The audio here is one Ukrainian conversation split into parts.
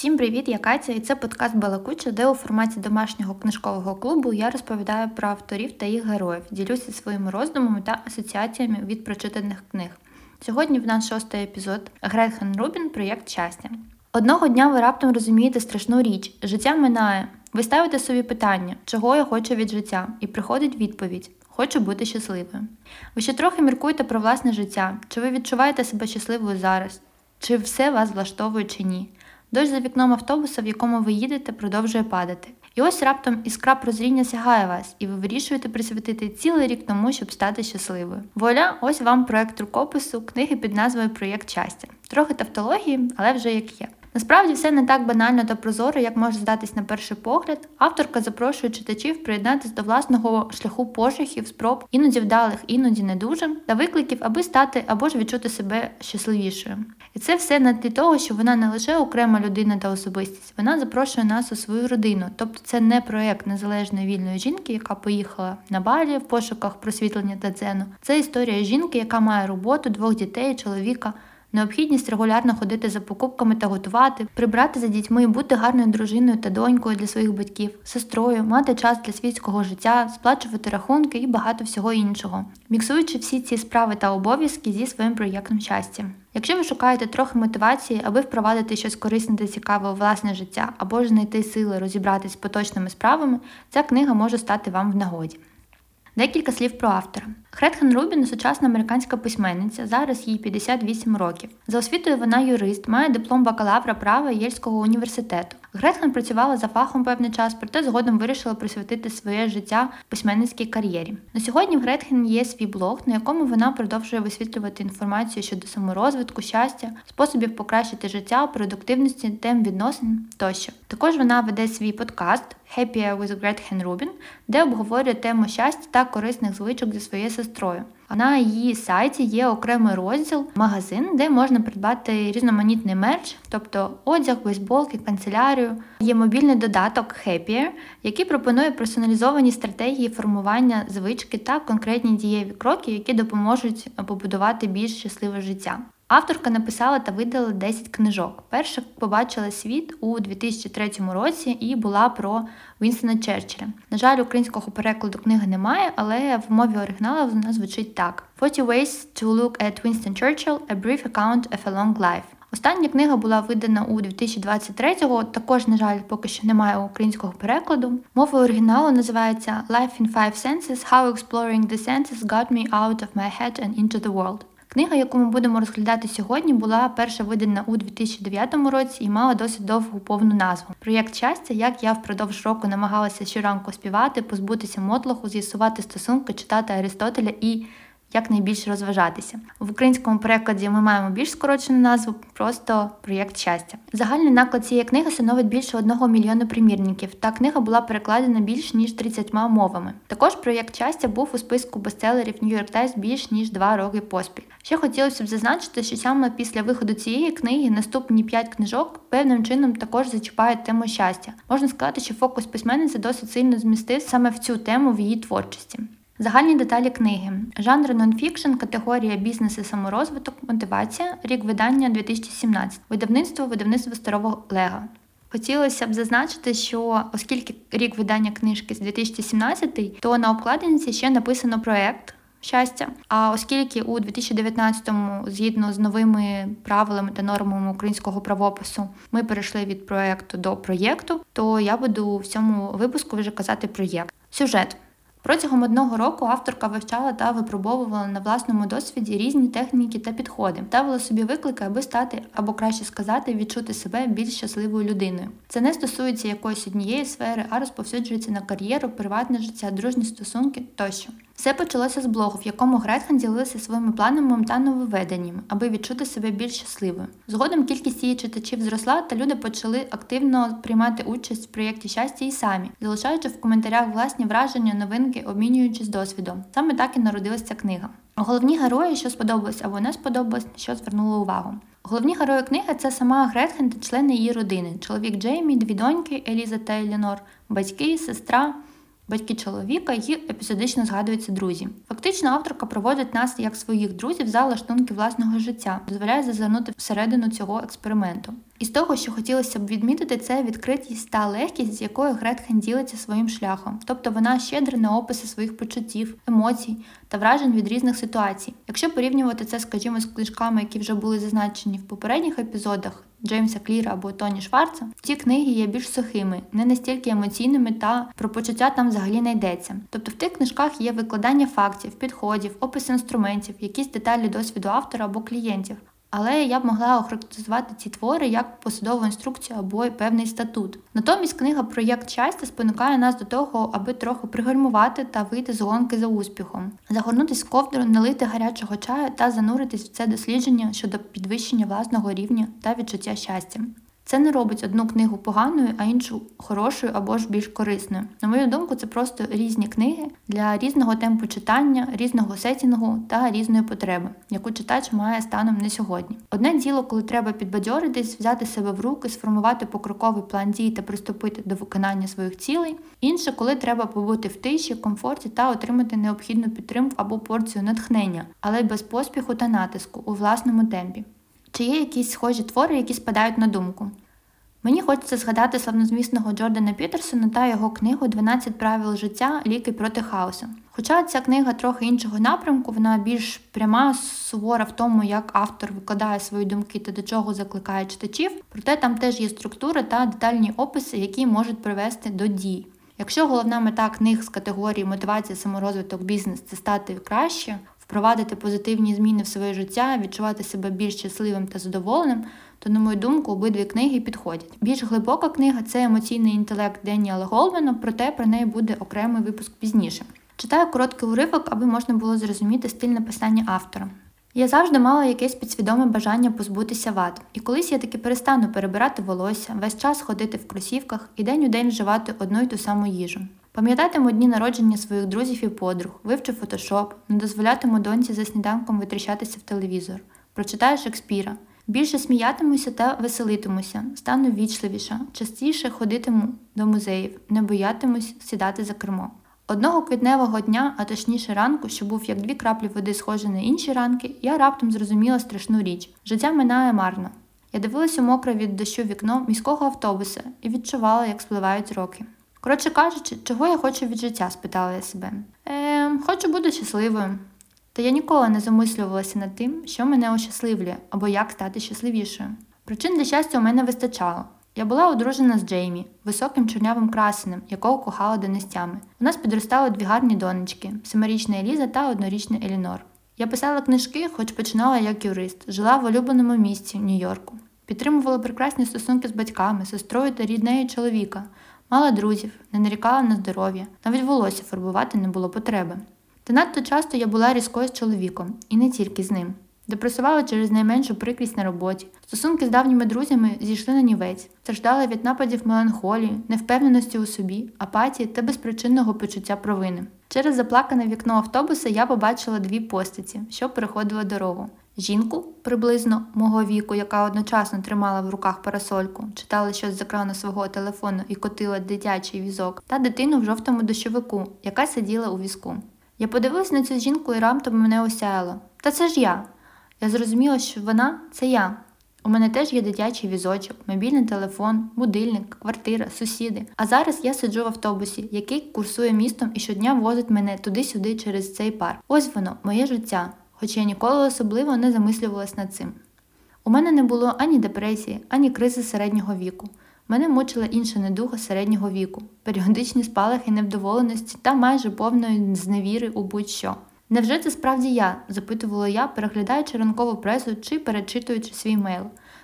Всім привіт, я Катя, і це подкаст Балакуча, де у форматі домашнього книжкового клубу я розповідаю про авторів та їх героїв, ділюся своїми роздумами та асоціаціями від прочитаних книг. Сьогодні в нас шостий епізод Гретхен Рубін Проєкт щастя. Одного дня ви раптом розумієте страшну річ: життя минає. Ви ставите собі питання, чого я хочу від життя, і приходить відповідь: Хочу бути щасливою. Ви ще трохи міркуєте про власне життя, чи ви відчуваєте себе щасливою зараз, чи все вас влаштовує чи ні. Дощ за вікном автобуса, в якому ви їдете, продовжує падати. І ось раптом іскра прозріння сягає вас, і ви вирішуєте присвятити цілий рік тому, щоб стати щасливою. Воля, ось вам проект рукопису, книги під назвою Проєкт щастя. Трохи тавтології, але вже як є. Насправді все не так банально та прозоро, як може здатись на перший погляд. Авторка запрошує читачів приєднатися до власного шляху пошуків, спроб, іноді вдалих, іноді не дуже, та викликів, аби стати або ж відчути себе щасливішою. І це все на тлі того, що вона не лише окрема людина та особистість, вона запрошує нас у свою родину. Тобто це не проект незалежної вільної жінки, яка поїхала на балі в пошуках просвітлення та дзену. Це історія жінки, яка має роботу, двох дітей, чоловіка. Необхідність регулярно ходити за покупками та готувати, прибрати за дітьми, бути гарною дружиною та донькою для своїх батьків, сестрою, мати час для світського життя, сплачувати рахунки і багато всього іншого, міксуючи всі ці справи та обов'язки зі своїм проєктом щастя. Якщо ви шукаєте трохи мотивації, аби впровадити щось корисне та цікаве у власне життя, або ж знайти сили розібратись з поточними справами, ця книга може стати вам в нагоді. Декілька слів про автора. Хретхен Рубін сучасна американська письменниця, зараз їй 58 років. За освітою вона юрист, має диплом бакалавра права Єльського університету. Гретхен працювала за фахом певний час, проте згодом вирішила присвятити своє життя письменницькій кар'єрі. На сьогодні в Гретхен є свій блог, на якому вона продовжує висвітлювати інформацію щодо саморозвитку, щастя, способів покращити життя, продуктивності, тем відносин тощо. Також вона веде свій подкаст Happier with Gretchen Rubin, де обговорює тему щастя та корисних звичок зі своєю сестрою. На її сайті є окремий розділ магазин, де можна придбати різноманітний мерч, тобто одяг, бейсболки, канцелярію. Є мобільний додаток Happier, який пропонує персоналізовані стратегії формування звички та конкретні дієві кроки, які допоможуть побудувати більш щасливе життя. Авторка написала та видала 10 книжок. Перша побачила світ у 2003 році і була про Вінстона Черчилля. На жаль, українського перекладу книги немає, але в мові оригіналу вона звучить так: «40 ways to look at Winston Churchill – a brief account of a long life». Остання книга була видана у 2023-го, також, на жаль, поки що немає українського перекладу. Мова оригіналу називається Life in Five Senses – How Exploring the Senses Got Me Out of My Head and Into the World. Книга, яку ми будемо розглядати сьогодні, була перша видана у 2009 році і мала досить довгу повну назву. Проєкт щастя, як я впродовж року намагалася щоранку співати, позбутися мотлоху, з'ясувати стосунки, читати Аристотеля і якнайбільше розважатися. В українському перекладі ми маємо більш скорочену назву, просто проєкт щастя. Загальний наклад цієї книги становить більше одного мільйона примірників. Та книга була перекладена більш ніж 30 мовами. Також проєкт щастя був у списку бестселерів New York Times більш ніж два роки поспіль. Ще хотілося б зазначити, що саме після виходу цієї книги наступні п'ять книжок певним чином також зачіпають тему щастя. Можна сказати, що фокус письменниці досить сильно змістив саме в цю тему в її творчості. Загальні деталі книги. Жанр нонфікшн, категорія бізнес і саморозвиток, мотивація, рік видання 2017, видавництво, видавництво старого Лега. Хотілося б зазначити, що оскільки рік видання книжки з 2017, то на обкладинці ще написано проект щастя. А оскільки у 2019-му, згідно з новими правилами та нормами українського правопису, ми перейшли від проекту до проєкту, то я буду в цьому випуску вже казати проєкт. Сюжет. Протягом одного року авторка вивчала та випробовувала на власному досвіді різні техніки та підходи, ставила собі виклики, аби стати, або краще сказати, відчути себе більш щасливою людиною. Це не стосується якоїсь однієї сфери, а розповсюджується на кар'єру, приватне життя, дружні стосунки тощо. Все почалося з блогу, в якому Гретхен ділилася своїми планами та нововведеннями, аби відчути себе більш щасливою. Згодом кількість її читачів зросла, та люди почали активно приймати участь в проєкті щастя і самі, залишаючи в коментарях власні враження, новинки, обмінюючись досвідом. Саме так і народилася книга. Головні герої, що сподобалось або не сподобалось, що звернуло увагу. Головні герої книги це сама Гретхен та члени її родини: чоловік Джеймі, дві доньки Еліза та Елінор, батьки, сестра батьки чоловіка і епізодично згадуються друзі. Фактично, авторка проводить нас як своїх друзів за лаштунки власного життя, дозволяє зазирнути всередину цього експерименту. І з того, що хотілося б відмітити, це відкритість та легкість, з якою Гретхен ділиться своїм шляхом. Тобто вона щедра на описи своїх почуттів, емоцій та вражень від різних ситуацій. Якщо порівнювати це, скажімо, з книжками, які вже були зазначені в попередніх епізодах, Джеймса Кліра або Тоні Шварца, ці книги є більш сухими, не настільки емоційними та про почуття там взагалі не йдеться. Тобто в тих книжках є викладання фактів, підходів, опис інструментів, якісь деталі досвіду автора або клієнтів. Але я б могла охарактеризувати ці твори як посадову інструкцію або певний статут. Натомість книга Проєкт щастя спонукає нас до того, аби трохи пригальмувати та вийти з гонки за успіхом, загорнутись в ковдру, налити гарячого чаю та зануритись в це дослідження щодо підвищення власного рівня та відчуття щастя. Це не робить одну книгу поганою, а іншу хорошою або ж більш корисною. На мою думку, це просто різні книги для різного темпу читання, різного сетінгу та різної потреби, яку читач має станом на сьогодні. Одне діло, коли треба підбадьоритись, взяти себе в руки, сформувати покроковий план дій та приступити до виконання своїх цілей. Інше, коли треба побути в тиші, комфорті та отримати необхідну підтримку або порцію натхнення, але без поспіху та натиску у власному темпі. Чи є якісь схожі твори, які спадають на думку? Мені хочеться згадати славнозвісного Джордана Пітерсона та його книгу «12 правил життя. Ліки проти хаосу. Хоча ця книга трохи іншого напрямку, вона більш пряма, сувора в тому, як автор викладає свої думки та до чого закликає читачів, проте там теж є структура та детальні описи, які можуть привести до дій. Якщо головна мета книг з категорії мотивація, саморозвиток, бізнес це стати краще, впровадити позитивні зміни в своє життя, відчувати себе більш щасливим та задоволеним, то, на мою думку, обидві книги підходять. Більш глибока книга це емоційний інтелект Деніела Голмена, проте про неї буде окремий випуск пізніше. Читаю короткий уривок, аби можна було зрозуміти стиль написання автора. Я завжди мала якесь підсвідоме бажання позбутися вад, і колись я таки перестану перебирати волосся, весь час ходити в кросівках і день у день вживати одну й ту саму їжу. Пам'ятатиму дні народження своїх друзів і подруг, вивчу фотошоп, не дозволятиму доньці за сніданком витріщатися в телевізор, прочитаю Шекспіра. Більше сміятимуся та веселитимуся, стану ввічливіша, частіше ходитиму до музеїв, не боятимусь сідати за кермо. Одного квітневого дня, а точніше ранку, що був як дві краплі води схожі на інші ранки, я раптом зрозуміла страшну річ. Життя минає марно. Я дивилася мокре від дощу вікно міського автобуса і відчувала, як спливають роки. Коротше кажучи, чого я хочу від життя? спитала я себе. Ем, хочу бути щасливою. Та я ніколи не замислювалася над тим, що мене ощасливлює або як стати щасливішою. Причин для щастя у мене вистачало. Я була одружена з Джеймі, високим чорнявим красенем, якого кохала донестями. У нас підростали дві гарні донечки семирічна Еліза та однорічна Елінор. Я писала книжки, хоч починала як юрист, жила в улюбленому місці Нью-Йорку. Підтримувала прекрасні стосунки з батьками, сестрою та ріднею чоловіка, мала друзів, не нарікала на здоров'я, навіть волосся фарбувати не було потреби. Та надто часто я була різкою з чоловіком, і не тільки з ним. Депресувала через найменшу прикрість на роботі. Стосунки з давніми друзями зійшли на нівець, страждала від нападів меланхолії, невпевненості у собі, апатії та безпричинного почуття провини. Через заплакане вікно автобуса я побачила дві постаті, що переходили дорогу. Жінку приблизно мого віку, яка одночасно тримала в руках парасольку, читала щось з екрану свого телефону і котила дитячий візок, та дитину в жовтому дощовику, яка сиділа у візку. Я подивилась на цю жінку і раптом мене осяяло. Та це ж я. Я зрозуміла, що вона це я. У мене теж є дитячий візочок, мобільний телефон, будильник, квартира, сусіди. А зараз я сиджу в автобусі, який курсує містом і щодня возить мене туди-сюди через цей парк. Ось воно, моє життя, хоч я ніколи особливо не замислювалась над цим. У мене не було ані депресії, ані кризи середнього віку. Мене мучила інша недуга середнього віку, періодичні спалахи невдоволеності та майже повної зневіри у будь-що. Невже це справді я? запитувала я, переглядаючи ранкову пресу чи перечитуючи свій мейл.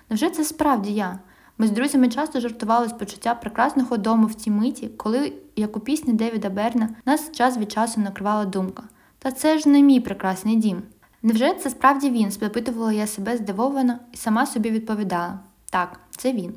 Невже це справді я? Ми з друзями часто жартували з почуття прекрасного дому в цій миті, коли, як у пісні Девіда Берна, нас час від часу накривала думка. Та це ж не мій прекрасний дім. Невже це справді він? запитувала я себе здивовано і сама собі відповідала так, це він.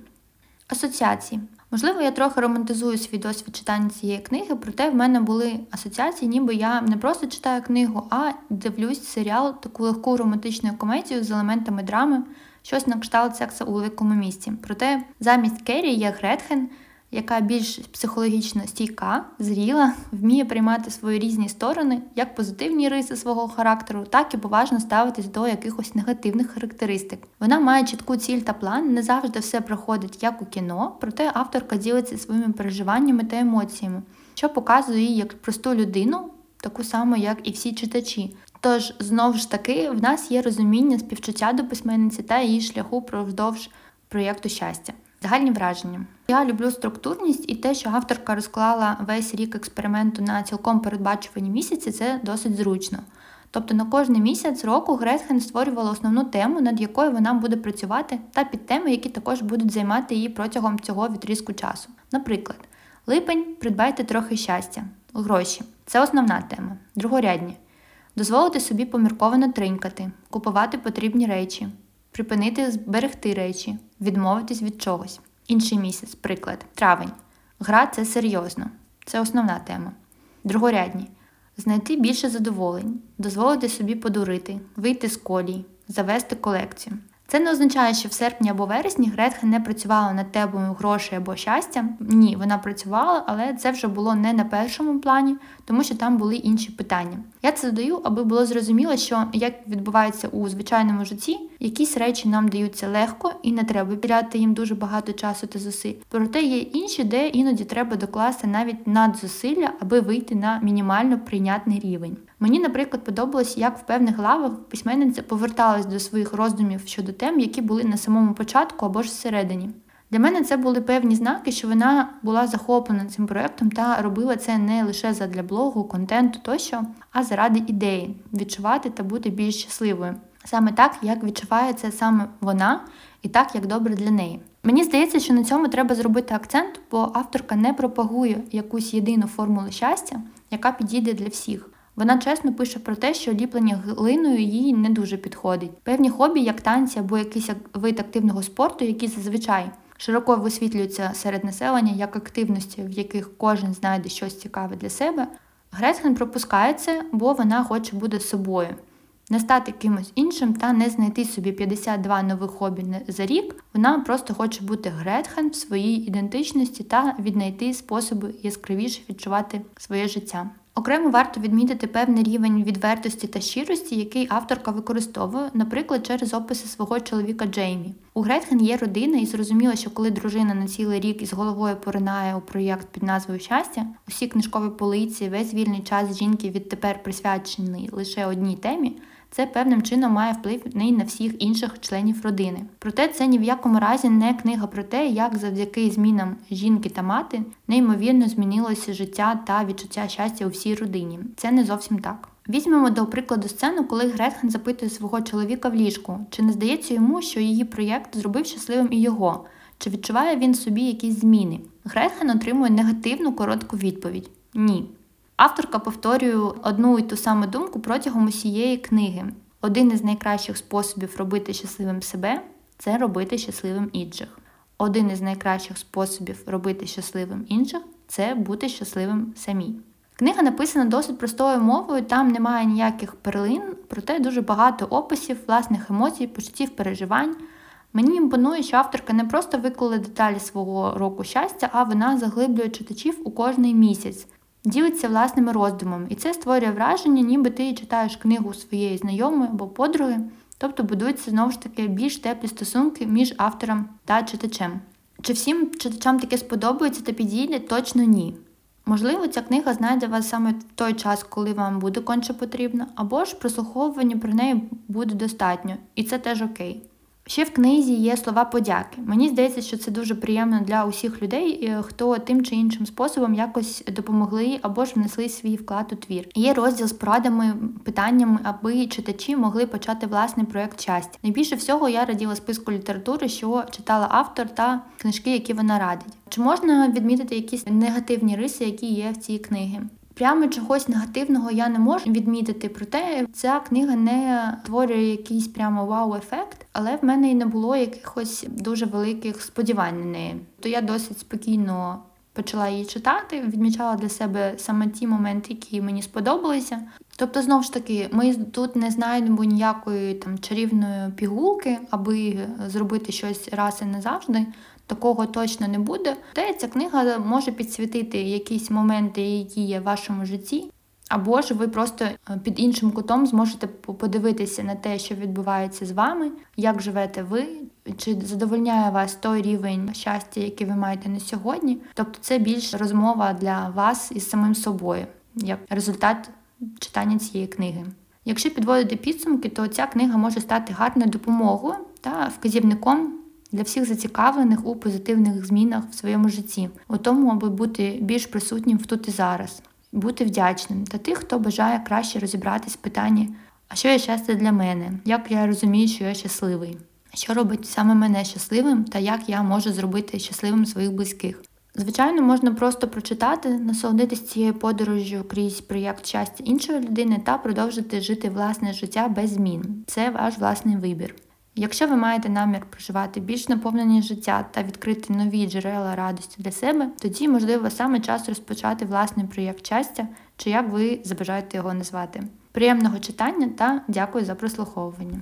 Асоціації. Можливо, я трохи романтизую свій досвід читання цієї книги, проте в мене були асоціації, ніби я не просто читаю книгу, а дивлюсь серіал, таку легку романтичну комедію з елементами драми, щось на кшталт секса у великому місті. Проте замість Керрі є Гретхен, яка більш психологічно стійка, зріла, вміє приймати свої різні сторони, як позитивні риси свого характеру, так і поважно ставитись до якихось негативних характеристик. Вона має чітку ціль та план, не завжди все проходить як у кіно, проте авторка ділиться своїми переживаннями та емоціями, що показує її як просту людину, таку саму, як і всі читачі. Тож, знову ж таки, в нас є розуміння співчуття до письменниці та її шляху впродовж проєкту щастя. Загальні враження. Я люблю структурність і те, що авторка розклала весь рік експерименту на цілком передбачувані місяці, це досить зручно. Тобто на кожний місяць року Гретхен створювала основну тему, над якою вона буде працювати, та підтеми, які також будуть займати її протягом цього відрізку часу. Наприклад, липень придбайте трохи щастя, гроші це основна тема, другорядні. Дозволити собі помірковано тринькати, купувати потрібні речі, припинити зберегти речі, відмовитись від чогось. Інший місяць, приклад, травень. Гра це серйозно, це основна тема. Другорядні. Знайти більше задоволень, дозволити собі подурити, вийти з колій, завести колекцію. Це не означає, що в серпні або вересні Гретхен не працювала над темою грошей або щастя. Ні, вона працювала, але це вже було не на першому плані, тому що там були інші питання. Я це додаю, аби було зрозуміло, що як відбувається у звичайному житті, якісь речі нам даються легко і не треба підряти їм дуже багато часу та зусиль. Проте є інші, де іноді треба докласти навіть надзусилля, аби вийти на мінімально прийнятний рівень. Мені, наприклад, подобалось, як в певних главах письменниця поверталась до своїх роздумів щодо тем, які були на самому початку або ж всередині. Для мене це були певні знаки, що вона була захоплена цим проєктом та робила це не лише задля блогу, контенту тощо, а заради ідеї відчувати та бути більш щасливою. Саме так, як відчуває це саме вона, і так, як добре для неї. Мені здається, що на цьому треба зробити акцент, бо авторка не пропагує якусь єдину формулу щастя, яка підійде для всіх. Вона чесно пише про те, що ліплення глиною їй не дуже підходить. Певні хобі, як танці або якийсь вид активного спорту, які зазвичай широко висвітлюються серед населення як активності, в яких кожен знайде щось цікаве для себе. Грецхен пропускає це, бо вона хоче бути собою, не стати кимось іншим та не знайти собі 52 нових хобі за рік. Вона просто хоче бути Гретхен в своїй ідентичності та віднайти способи яскравіше відчувати своє життя. Окремо варто відмітити певний рівень відвертості та щирості, який авторка використовує, наприклад, через описи свого чоловіка Джеймі. У Гретхен є родина, і зрозуміло, що коли дружина на цілий рік із головою поринає у проєкт під назвою Щастя, усі книжкові полиці, весь вільний час жінки відтепер присвячений лише одній темі це певним чином має вплив і на всіх інших членів родини. Проте це ні в якому разі не книга про те, як завдяки змінам жінки та мати неймовірно змінилося життя та відчуття щастя у всій родині. Це не зовсім так. Візьмемо до прикладу сцену, коли Гретхен запитує свого чоловіка в ліжку, чи не здається йому, що її проєкт зробив щасливим і його, чи відчуває він собі якісь зміни. Гретхен отримує негативну коротку відповідь Ні. Авторка повторює одну і ту саму думку протягом усієї книги. Один із найкращих способів робити щасливим себе це робити щасливим інших. Один із найкращих способів робити щасливим інших це бути щасливим самі. Книга написана досить простою мовою, там немає ніяких перлин, проте дуже багато описів, власних емоцій, почуттів переживань. Мені імпонує, що авторка не просто виклала деталі свого року щастя, а вона заглиблює читачів у кожний місяць, ділиться власними роздумами, і це створює враження, ніби ти читаєш книгу своєї знайомої або подруги, тобто будуються знову ж таки більш теплі стосунки між автором та читачем. Чи всім читачам таке сподобається та підійде? Точно ні. Можливо, ця книга знайде вас саме в той час, коли вам буде конче потрібно, або ж прослуховування про неї буде достатньо, і це теж окей. Ще в книзі є слова подяки. Мені здається, що це дуже приємно для усіх людей, е, хто тим чи іншим способом якось допомогли або ж внесли свій вклад у твір. Є розділ з порадами, питаннями, аби читачі могли почати власний проект щастя. Найбільше всього я раділа списку літератури, що читала автор та книжки, які вона радить. Чи можна відмітити якісь негативні риси, які є в цій книгі? Прямо чогось негативного я не можу відмітити, проте ця книга не створює якийсь прямо вау-ефект, але в мене і не було якихось дуже великих сподівань на неї. То я досить спокійно почала її читати, відмічала для себе саме ті моменти, які мені сподобалися. Тобто, знову ж таки, ми тут не знайдемо ніякої там чарівної пігулки, аби зробити щось раз і назавжди. такого точно не буде. Та ця книга може підсвітити якісь моменти, які є в вашому житті. Або ж ви просто е, під іншим кутом зможете подивитися на те, що відбувається з вами, як живете ви, чи задовольняє вас той рівень щастя, який ви маєте на сьогодні. Тобто це більш розмова для вас із самим собою, як результат читання цієї книги. Якщо підводити підсумки, то ця книга може стати гарною допомогою та вказівником для всіх зацікавлених у позитивних змінах в своєму житті, у тому, аби бути більш присутнім в тут і зараз, бути вдячним та тих, хто бажає краще розібратись в питанні, а що є щастя для мене, як я розумію, що я щасливий, що робить саме мене щасливим та як я можу зробити щасливим своїх близьких. Звичайно, можна просто прочитати, насолодитись цією подорожжю крізь проєкт щастя іншої людини та продовжити жити власне життя без змін. Це ваш власний вибір. Якщо ви маєте намір проживати більш наповнені життя та відкрити нові джерела радості для себе, тоді можливо саме час розпочати власний проєкт щастя, чи як ви забажаєте його назвати. Приємного читання та дякую за прослуховування.